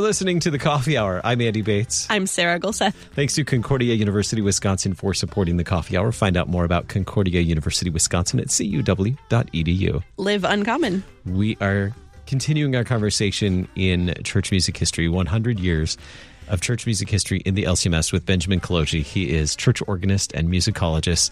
You're listening to the Coffee Hour. I'm Andy Bates. I'm Sarah Golseth. Thanks to Concordia University Wisconsin for supporting the Coffee Hour. Find out more about Concordia University Wisconsin at cuw.edu. Live uncommon. We are continuing our conversation in church music history, 100 years of church music history in the LCMS with Benjamin Kolodziej. He is church organist and musicologist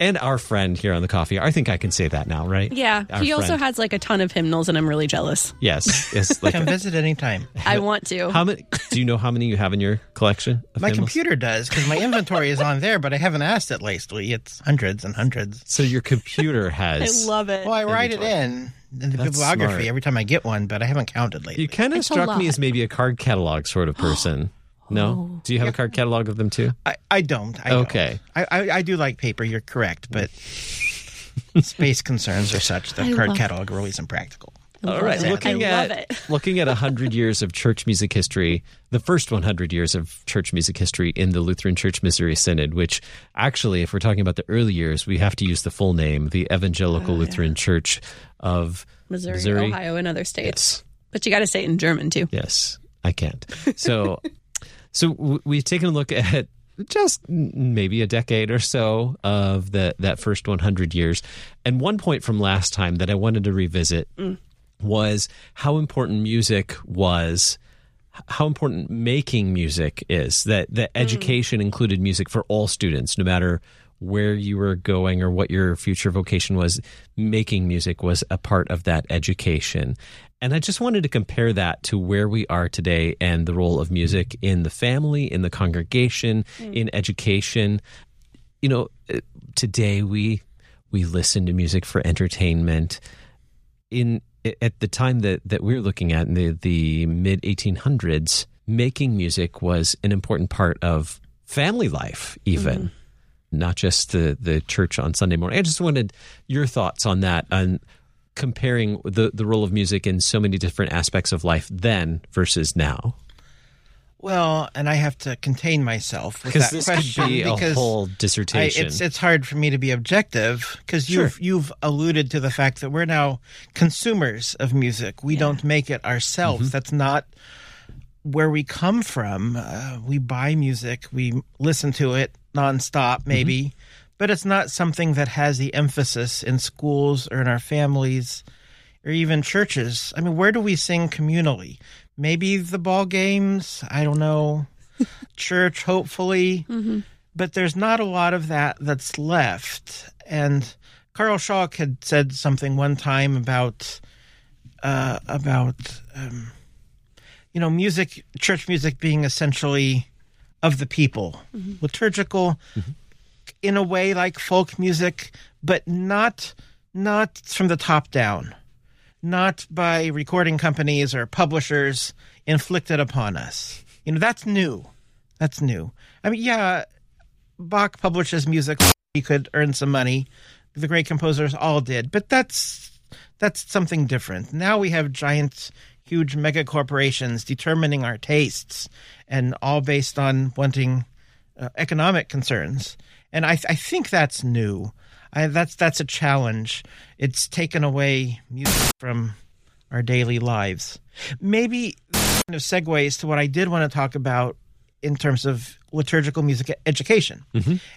and our friend here on the coffee. I think I can say that now, right? Yeah. Our he also friend. has like a ton of hymnals, and I'm really jealous. Yes. Yes. Like Come visit anytime. I want to. how many? Do you know how many you have in your collection? Of My hymnals? computer does because my inventory is on there, but I haven't asked it lately. It's hundreds and hundreds. So your computer has. I love it. Well, I write it in in the That's bibliography smart. every time I get one, but I haven't counted lately. You kind of struck me as maybe a card catalog sort of person. No? Oh. Do you have a card catalog of them too? I, I don't. I Okay. Don't. I, I I do like paper. You're correct, but space concerns are such that I card catalog really isn't practical. All right, it. looking I at love it. looking at 100 years of church music history, the first 100 years of church music history in the Lutheran Church Missouri Synod, which actually if we're talking about the early years, we have to use the full name, the Evangelical oh, Lutheran Church of Missouri, Ohio, and other states. Yes. But you got to say it in German too. Yes, I can't. So, so we've taken a look at just maybe a decade or so of the that first 100 years, and one point from last time that I wanted to revisit mm. was how important music was. How important making music is that that mm. education included music for all students, no matter where you were going or what your future vocation was. Making music was a part of that education, and I just wanted to compare that to where we are today and the role of music in the family, in the congregation, mm. in education. You know, uh, today we we listen to music for entertainment. In eh, at the time that that we we're looking at in the the mid 1800s, making music was an important part of family life, even mm. Not just the the church on Sunday morning. I just wanted your thoughts on that on comparing the the role of music in so many different aspects of life then versus now. Well, and I have to contain myself with Because that this question could be a because whole I, dissertation. it's it's hard for me to be objective because you've you've alluded to the fact that we're now consumers of music. We don't make it ourselves. Mm-hmm. That's not where we come from. Uh, we buy music, we listen to it nonstop, maybe, but it's not something that has the emphasis in schools or in our families or even churches. I mean, where do we sing communally? Maybe the ball games. I don't know. Church, hopefully, but there's not a lot of that that's left. And Carl Schalk had said something one time about uh, about um, you know music, church music being essentially of the people, mm-hmm. liturgical, mm-hmm. in a way like folk music, but not not from the top down not by recording companies or publishers inflicted upon us. You know, that's new. That's new. I mean, yeah, Bach publishes music. He could earn some money. The great composers all did, but that's that's something different. Now we have giant, huge mega corporations determining our tastes, and all based on wanting uh, economic concerns. And I, I think that's new. I, that's that's a challenge. It's taken away music from our daily lives. Maybe kind of segues to what I did want to talk about in terms of liturgical music education,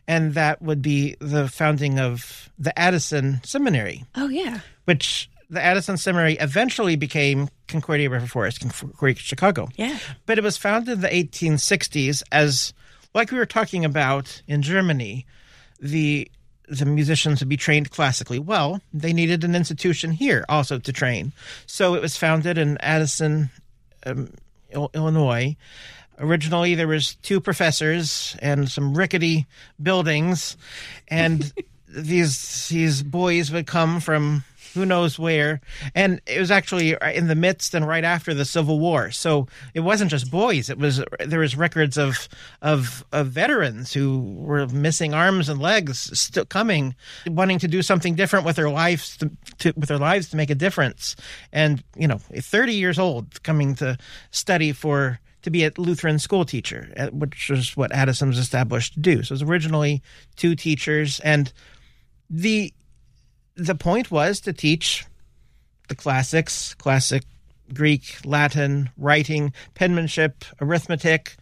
and that would be the founding of the Addison Seminary Oh yeah. which the Addison Seminary eventually became Concordia River Forest, Concordia Chicago. Yeah. But it was founded in the 1860s as, like we were talking about in Germany, the the musicians would be trained classically. Well, they needed an institution here also to train. So it was founded in Addison, um, Illinois. Originally, there was two professors and some rickety buildings, and these these boys would come from who knows where, and it was actually in the midst and right after the Civil War. So it wasn't just boys; it was there was records of of, of veterans who were missing arms and legs, still coming, wanting to do something different with their lives to, to with their lives to make a difference, and you know, thirty years old, coming to study for to be a Lutheran school teacher, which is what Addison was established to do. So it was originally two teachers, and the the point was to teach the classics, classic Greek, Latin, writing, penmanship, arithmetic,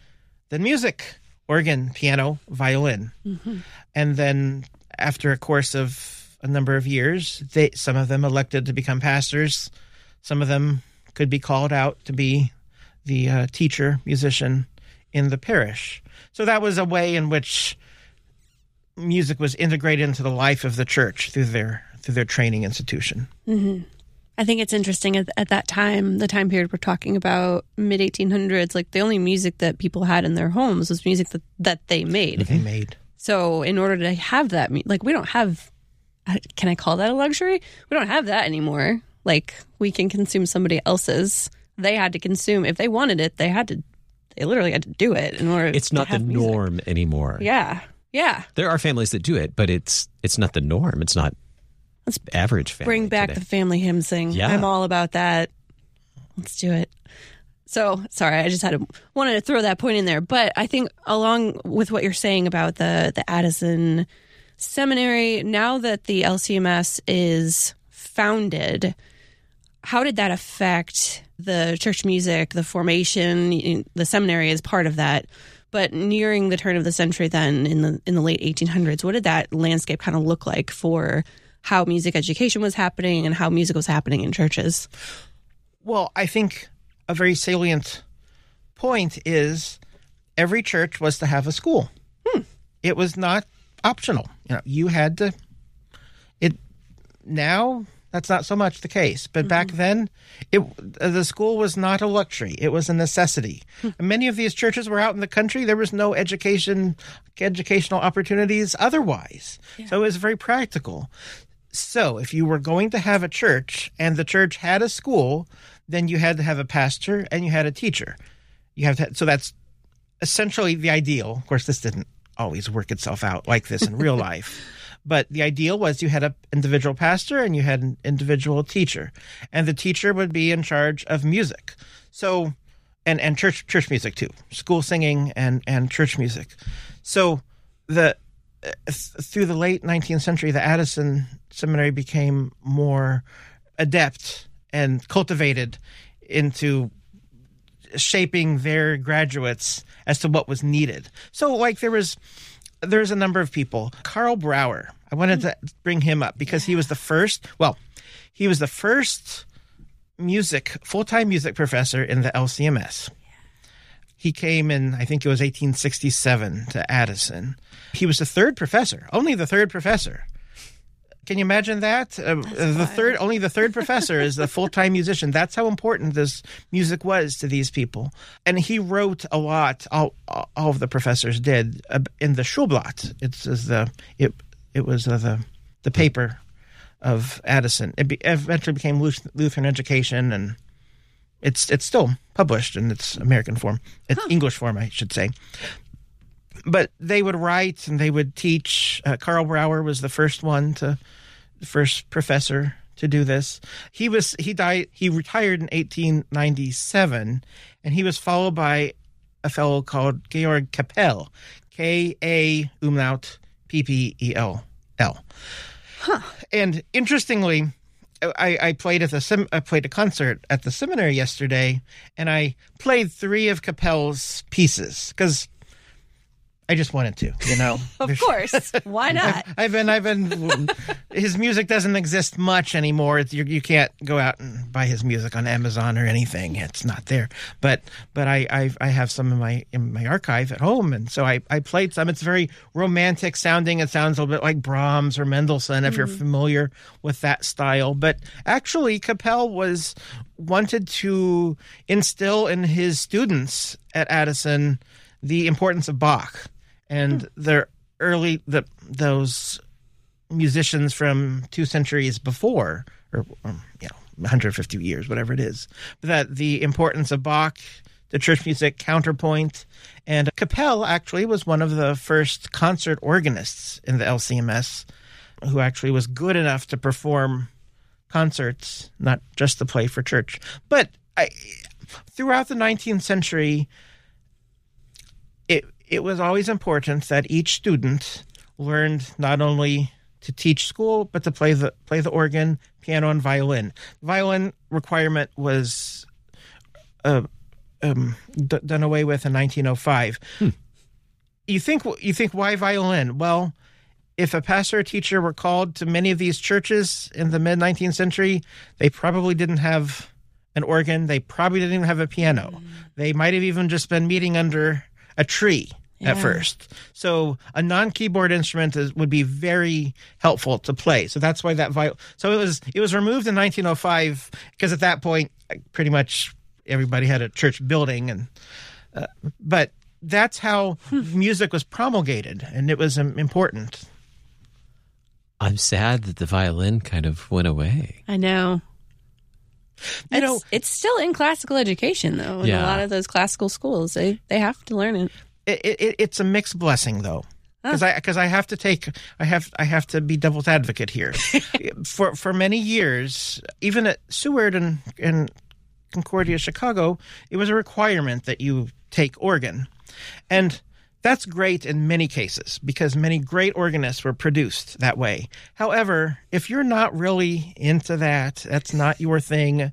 then music, organ, piano, violin. Mm-hmm. And then after a course of a number of years, they, some of them elected to become pastors. Some of them could be called out to be the uh, teacher, musician in the parish. So that was a way in which music was integrated into the life of the church through their through their training institution. Mm-hmm. I think it's interesting at, at, that time, the time period we're talking about, mid 1800s. Like the only music that people had in their homes was music that that they made. They made. So in order to have that, like we don't have. Uh, can I call that a luxury? We don't have that anymore. Like we can consume somebody else's. They had to consume if they wanted it. They had to. They literally had to do it in order. To It's not the music. norm anymore. Yeah, yeah. There are families that do it, but it's it's not the norm. It's not Let's average family. Bring back today. the family hymn sing. Yeah. I'm all about that. Let's do it. So sorry, I just had to wanted to throw that point in there. But I think along with what you're saying about the the Addison Seminary, now that the LCMS is founded, how did that affect the church music, the formation? The seminary is part of that. But nearing the turn of the century, then in the in the late 1800s, what did that landscape kind of look like for how music education was happening and how music was happening in churches? Well, I think a very salient point is every church was to have a school. Hmm. It was not optional. You know, you had to. It now that's not so much the case, but mm-hmm. back then, it the school was not a luxury; it was a necessity. Mm-hmm. Many of these churches were out in the country; there was no education, educational opportunities otherwise. Yeah. So it was very practical. So, if you were going to have a church and the church had a school, then you had to have a pastor and you had a teacher. You have to, so that's essentially the ideal. Of course, this didn't always work itself out like this in real life. But the ideal was you had an individual pastor and you had an individual teacher, and the teacher would be in charge of music. So, and and church church music too, school singing and and church music. So the Uh, through the late 19th century, the Addison Seminary became more adept and cultivated into shaping their graduates as to what was needed. So, like, there was there's a number of people. Carl Brauer, I wanted to bring him up because he was the first. Well, he was the first music full time music professor in the LCMS. He came in, I think it was 1867 to Addison. He was the third professor, only the third professor. Can you imagine that? Uh, the wild. third, only the third professor is a full time musician. That's how important this music was to these people. And he wrote a lot. All, all of the professors did uh, in the Schulblatt. It's, it's the it it was uh, the the paper of Addison. It be, eventually became Lutheran Education, and it's it's still published in its American form, its huh. English form, I should say. But they would write and they would teach. Uh, Karl Brauer was the first one to, the first professor to do this. He was he died. He retired in 1897, and he was followed by a fellow called Georg Kapell, K A umlaut P P E L L. Huh. And interestingly, I, I played at the I played a concert at the seminary yesterday, and I played three of Kapell's pieces because I just wanted to, you know. of course, why not? I've, I've, been, I've been. his music doesn't exist much anymore. It's, you, you can't go out and buy his music on Amazon or anything. It's not there. But, but I, I, I have some in my in my archive at home, and so I, I played some. It's very romantic sounding. It sounds a little bit like Brahms or Mendelssohn if mm. you're familiar with that style. But actually, Kapell was wanted to instill in his students at Addison the importance of Bach and the early the those musicians from two centuries before, or um, you know, 150 years, whatever it is, that the importance of Bach, the church music counterpoint, and Kapell actually was one of the first concert organists in the LCMS, who actually was good enough to perform concerts, not just to play for church. But I, throughout the 19th century, it was always important that each student learned not only to teach school but to play the play the organ, piano, and violin. Violin requirement was uh, um, d- done away with in 1905. You think you think why violin? Well, if a pastor or teacher were called to many of these churches in the mid 19th century, they probably didn't have an organ. They probably didn't even have a piano. They might have even just been meeting under a tree at first. So a non-keyboard instrument is, would be very helpful to play. So that's why that viol. So it was it was removed in 1905 because at that point, pretty much everybody had a church building, and uh, but that's how music was promulgated, and it was um, important. I'm sad that the violin kind of went away. I know. You it's, know- it's still in classical education though. In Yeah. a lot of those classical schools, they they have to learn it. It, it, it's a mixed blessing though. Because I because I have to take I have I have to be devil's advocate here. For for many years even at Seward and and Concordia Chicago it was a requirement that you take organ. And that's great in many cases because many great organists were produced that way. However if you're not really into that that's not your thing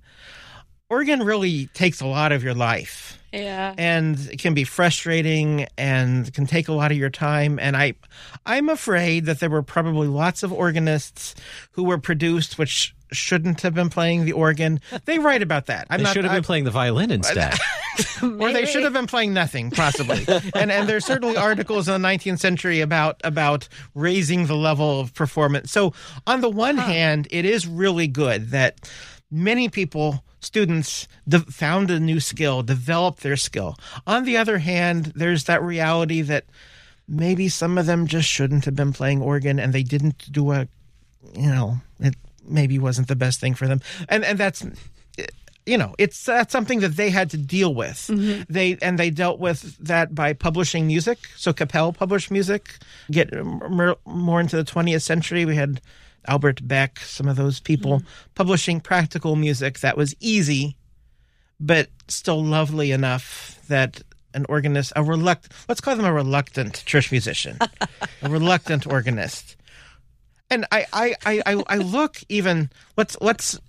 organ really takes a lot of your life. Yeah. and it can be frustrating and can take a lot of your time. And i i'm afraid that there were probably lots of organists who were produced which shouldn't have been playing the organ. They write about that. I'm They not should have I- been playing the violin instead. or they should have been playing nothing possibly. And and there's certainly articles in the 19th century about about raising the level of performance. So on the one hand it is really good that many people students de- found a new skill developed their skill. On the other hand there's that reality that maybe some of them just shouldn't have been playing organ and they didn't do a you know it maybe wasn't the best thing for them. And and that's you know it's that's something that they had to deal with. Mm-hmm. They and they dealt with that by publishing music. So Kapell published music. Get um, more, more into the 20th century. We had albert beck some of those people mm-hmm. publishing practical music that was easy but still lovely enough that an organist a reluct let's call them a reluctant church musician a reluctant organist. And I, I, I, I, I look even let's let's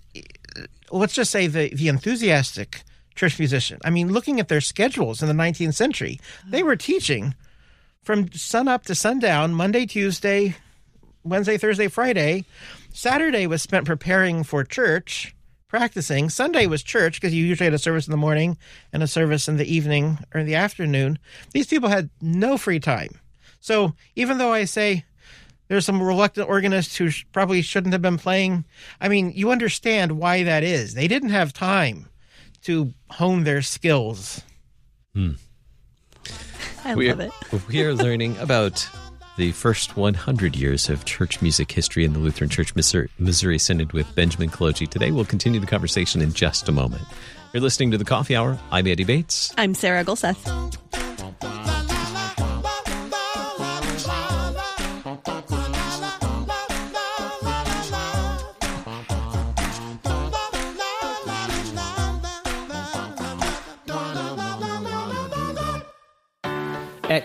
let's just say the the enthusiastic church musician. I mean, looking at their schedules in the 19th century, they uh-huh. were teaching from sun up to sundown, Monday, Tuesday, Wednesday, Thursday, Friday. Saturday was spent preparing for church, practicing. Sunday was church because you usually had a service in the morning and a service in the evening or in the afternoon. These people had no free time. So even though I say there's some reluctant organists who sh- probably shouldn't have been playing. I mean, you understand why that is. They didn't have time to hone their skills. Hmm. I we, love it. we are learning about the first 100 years of church music history in the Lutheran Church Missouri, Synod with Benjamin Kolodziej. Today, we'll continue the conversation in just a moment. You're listening to the Coffee Hour. I'm Andy Bates. I'm Sarah Gulseth.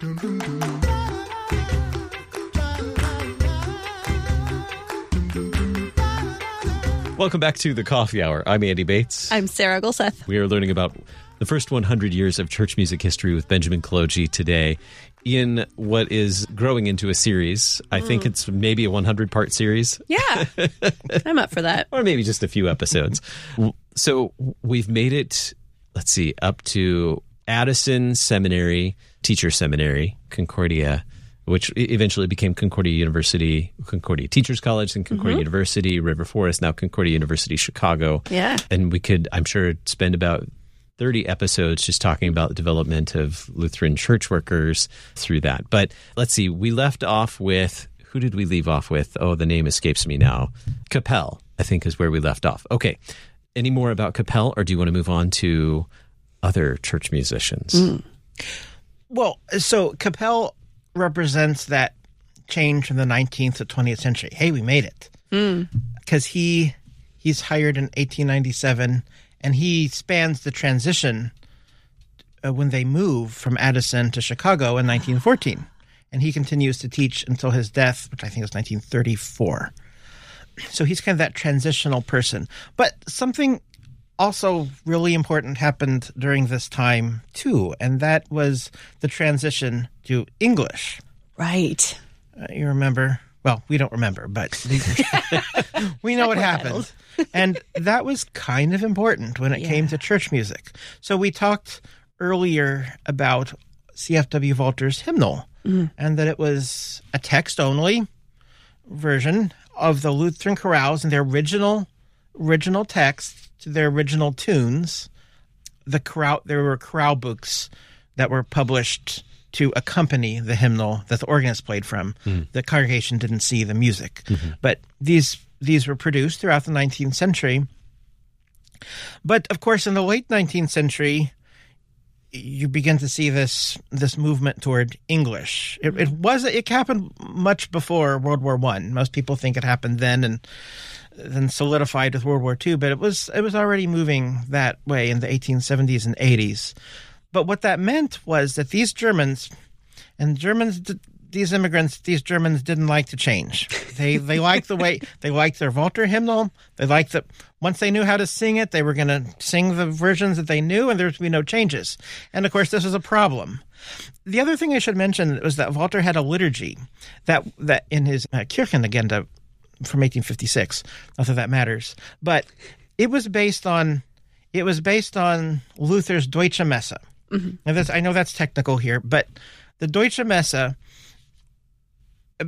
Welcome back to the Coffee Hour. I'm Andy Bates. I'm Sarah Gulseth. We are learning about the first 100 years of church music history with Benjamin Kolodziej today in what is growing into a series. I think mm. it's maybe a 100 part series Yeah. I'm up for that. or maybe just a few episodes. so we've made it, let's see, up to Addison Seminary, Teacher Seminary, Concordia, which eventually became Concordia University, Concordia Teachers College, and Concordia University, River Forest, now Concordia University, Chicago. Yeah. And we could, I'm sure, spend about 30 episodes just talking about the development of Lutheran church workers through that. But let's see, we left off with who did we leave off with? Oh, the name escapes me now. Kapell, I think, is where we left off. Okay. Any more about Kapell, or do you want to move on to other church musicians. Mm. Well, so Kapell represents that change from the 19th to 20th century. Hey, we made it. Because he he's hired in 1897 and he spans the transition uh, when they move from Addison to Chicago in 1914. And he continues to teach until his death, which I think is 1934. So he's kind of that transitional person. But something also really important happened during this time too, and that was the transition to English. Right. Uh, you remember? Well, we don't remember, but we know what happened. and that was kind of important when it came to church music. So we talked earlier about CFW Walther's hymnal and that it was a text only version of the Lutheran chorales and their original original text to their original tunes. The chorale, there were chorale books that were published to accompany the hymnal that the organist played from. Hmm. The congregation didn't see the music, mm-hmm. but these these were produced throughout the 19th century. But of course, in the late 19th century, you begin to see this this movement toward English. It, it mm-hmm. was it happened much before World War One. Most people think it happened then and then solidified with World War II, but it was it was already moving that way in the 1870s and 80s. But what that meant was that these Germans and Germans these immigrants, these Germans didn't like to change. They they liked the way they liked their Walther hymnal. They liked the once they knew how to sing it, they were going to sing the versions that they knew, and there would be no changes. And of course, this was a problem. The other thing I should mention was that Walther had a liturgy that that in his uh, Kirchenagenda from 1856. Not that that matters, but it was based on it was based on Luther's Deutsche Messe. Mm-hmm. Now that's, I know that's technical here, but the Deutsche Messe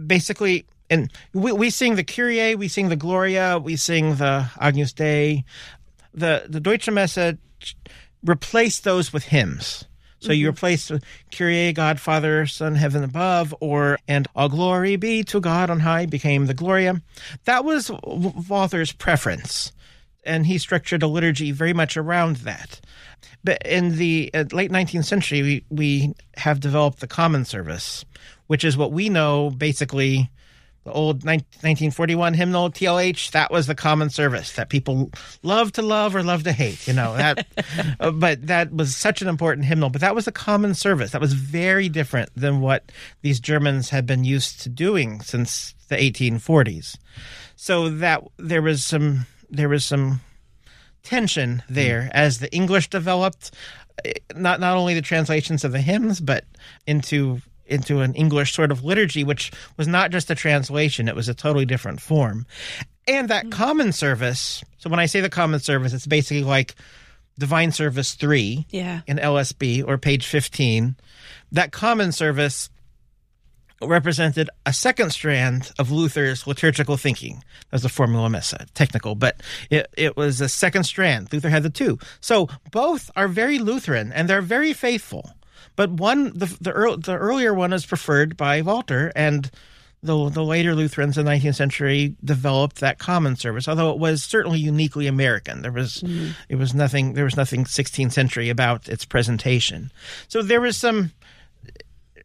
basically and we, we sing the Kyrie, we sing the Gloria, we sing the Agnus Dei. The the Deutsche Messe replaced those with hymns. So you replace Kyrie, God, Father, Son, Heaven above, or and all glory be to God on high became the Gloria. That was Walther's preference, and he structured a liturgy very much around that. But in the uh, late 19th century, we, we have developed the common service, which is what we know basically the old 19- 1941 hymnal TLH. That was the common service that people love to love or love to hate. You know that, uh, but that was such an important hymnal. But that was a common service. That was very different than what these Germans had been used to doing since the 1840s. So that there was some there was some tension there as the English developed. eh, Not not only the translations of the hymns, but into into an English sort of liturgy, which was not just a translation; it was a totally different form. And that mm. common service. So when I say the common service, it's basically like Divine Service three Yeah. in LSB or page fifteen. That common service represented a second strand of Luther's liturgical thinking. That was the Formula Missae, technical, but it, it was a second strand. Luther had the two. So both are very Lutheran and they're very faithful. But one, the the, earl, the earlier one is preferred by Walther, and the the later Lutherans in the 19th century developed that common service. Although it was certainly uniquely American, there was mm. it was nothing there was nothing 16th century about its presentation. So there was some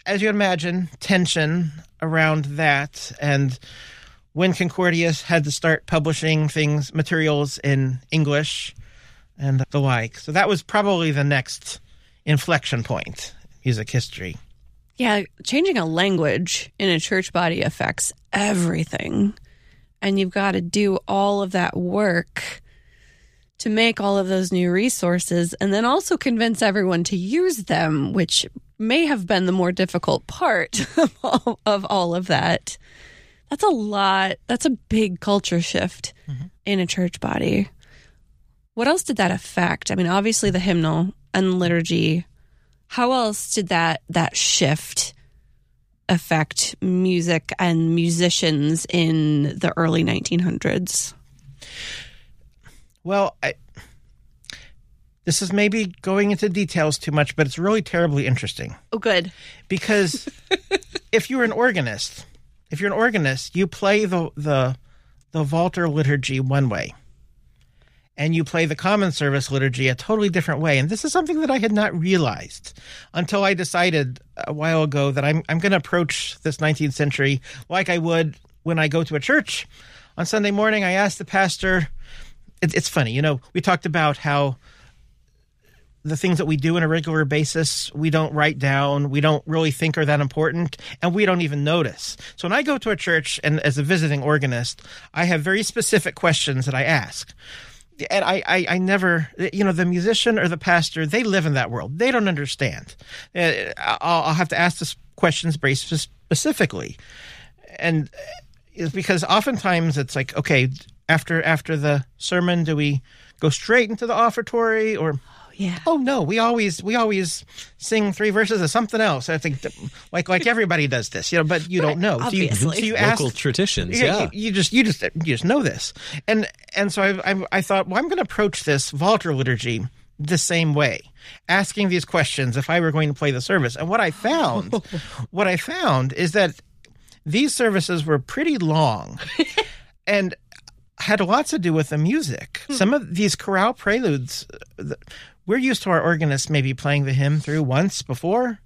as you imagine, tension around that. And when Concordius had to start publishing things, materials in English and the like. So that was probably the next inflection point, in music history. Yeah, changing a language in a church body affects everything. And you've got to do all of that work to make all of those new resources and then also convince everyone to use them, which may have been the more difficult part of all of, all of that. That's a lot. That's a big culture shift mm-hmm. in a church body. What else did that affect? I mean, obviously the hymnal and liturgy how else did that that shift affect music and musicians in the early 1900s Well, I, this is maybe going into details too much, but it's really terribly interesting. oh good. Because if you're an organist, if you're an organist, you play the the the Walther liturgy one way, and you play the common service liturgy a totally different way. And this is something that I had not realized until I decided a while ago that I'm, I'm going to approach this 19th century like I would when I go to a church. On Sunday morning, I asked the pastor, it, it's funny, you know, we talked about how the things that we do on a regular basis, we don't write down, we don't really think are that important, and we don't even notice. So when I go to a church and as a visiting organist, I have very specific questions that I ask. And I, I, I never, you know, the musician or the pastor, they live in that world. They don't understand. Uh, I'll, I'll have to ask the questions very specifically. And is because oftentimes it's like, okay, after after the sermon, do we go straight into the offertory or yeah. Oh no, we always we always sing three verses of something else. I think like like everybody does this, you know, but you Right, don't know. So you, obviously. so you Local ask, traditions. yeah, Yeah. You, you just you just you just know this, and and so I I, I thought, well, I'm going to approach this Walther liturgy the same way, asking these questions if I were going to play the service. And what I found, what I found is that these services were pretty long, and had lots to do with the music. Some of these chorale preludes, uh, th- we're used to our organists maybe playing the hymn through once before.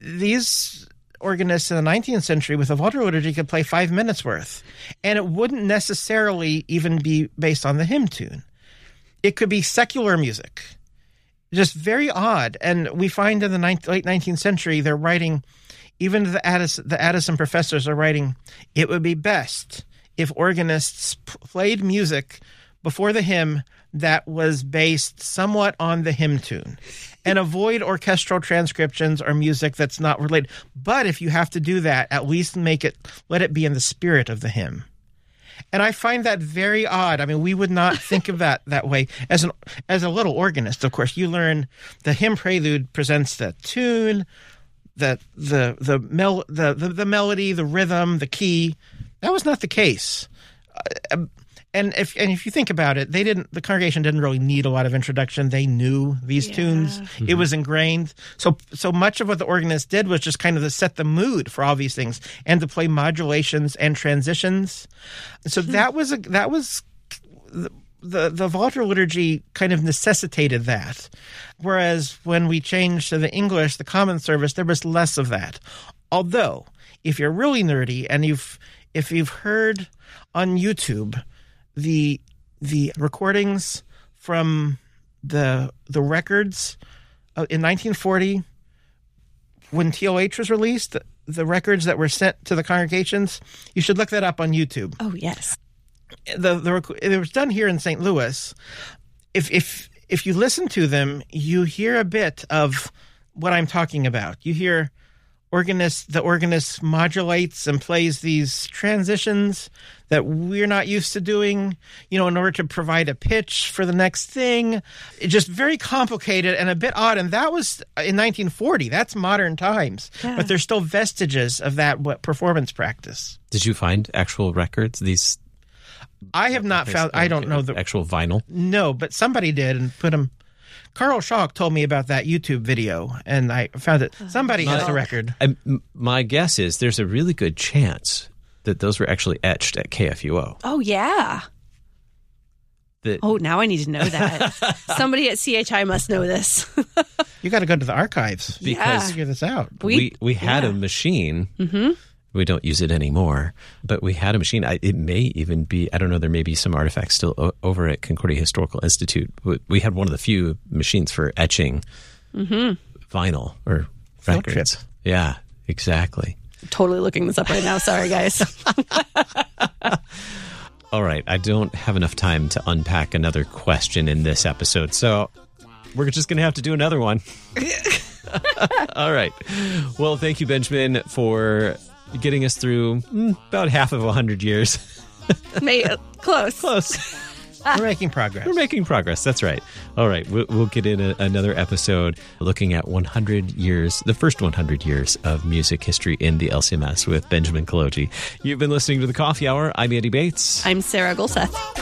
These organists in the 19th century with a Walther liturgy could play five minutes worth, and it wouldn't necessarily even be based on the hymn tune. It could be secular music, just very odd. And we find in the ninth, late 19th century, they're writing, even the Addison, the Addison professors are writing, it would be best if organists played music before the hymn that was based somewhat on the hymn tune and avoid orchestral transcriptions or music that's not related. But if you have to do that, at least make it, let it be in the spirit of the hymn. And I find that very odd. I mean, we would not think of that that way. As an as a little organist, of course, you learn the hymn prelude presents the tune, the the the mel the, the the melody, the rhythm, the key. That was not the case. Uh, and if and if you think about it, they didn't. The congregation didn't really need a lot of introduction. They knew these tunes. It mm-hmm. was ingrained. So so much of what the organist did was just kind of to set the mood for all these things and to play modulations and transitions. So hmm. that was a that was the the, the Walther liturgy kind of necessitated that. Whereas when we changed to the English, the common service, there was less of that. Although, if you're really nerdy and you've if you've heard on YouTube the the recordings from the the records uh, in 1940 when TLH was released, the, the records that were sent to the congregations, you should look that up on YouTube Oh yes. the the rec- it was done here in St. Louis. If if if you listen to them, you hear a bit of what I'm talking about. You hear organist the organist modulates and plays these transitions that we're not used to doing, you know, in order to provide a pitch for the next thing. It's just very complicated and a bit odd. And that was uh, in 1940. That's modern times. Yeah. But there's still vestiges of that what performance practice. Did you find actual records? These I have not found. I don't know the actual vinyl. No, but somebody did and put them. Carl Schalk told me about that YouTube video, and I found it. Uh-huh. Somebody has the record. I, m- my guess is there's a really good chance that those were actually etched at KFUO. Oh yeah. That Oh, now I need to know that. Somebody at CHI must know this. You got to go to the archives because Yeah. because figure this out. we we, had yeah. a machine. Mm-hmm. We don't use it anymore, but we had a machine. I, it may even be I don't know. There may be some artifacts still o- over at Concordia Historical Institute. We- had one of the few machines for etching mm-hmm. vinyl or Field records. trip. Yeah, exactly. totally looking this up right now. Sorry, guys. All right, I don't have enough time to unpack another question in this episode, so we're just going to have to do another one. All right. Well, thank you, Benjamin, for getting us through mm, about half of a hundred years. May, close. Close. We're making progress. We're making progress. That's right. All right. We'll, we'll get in a, another episode looking at 100 years, the first 100 years of music history in the LCMS with Benjamin Kolodziej. You've been listening to the Coffee Hour. I'm Andy Bates. I'm Sarah Golseth.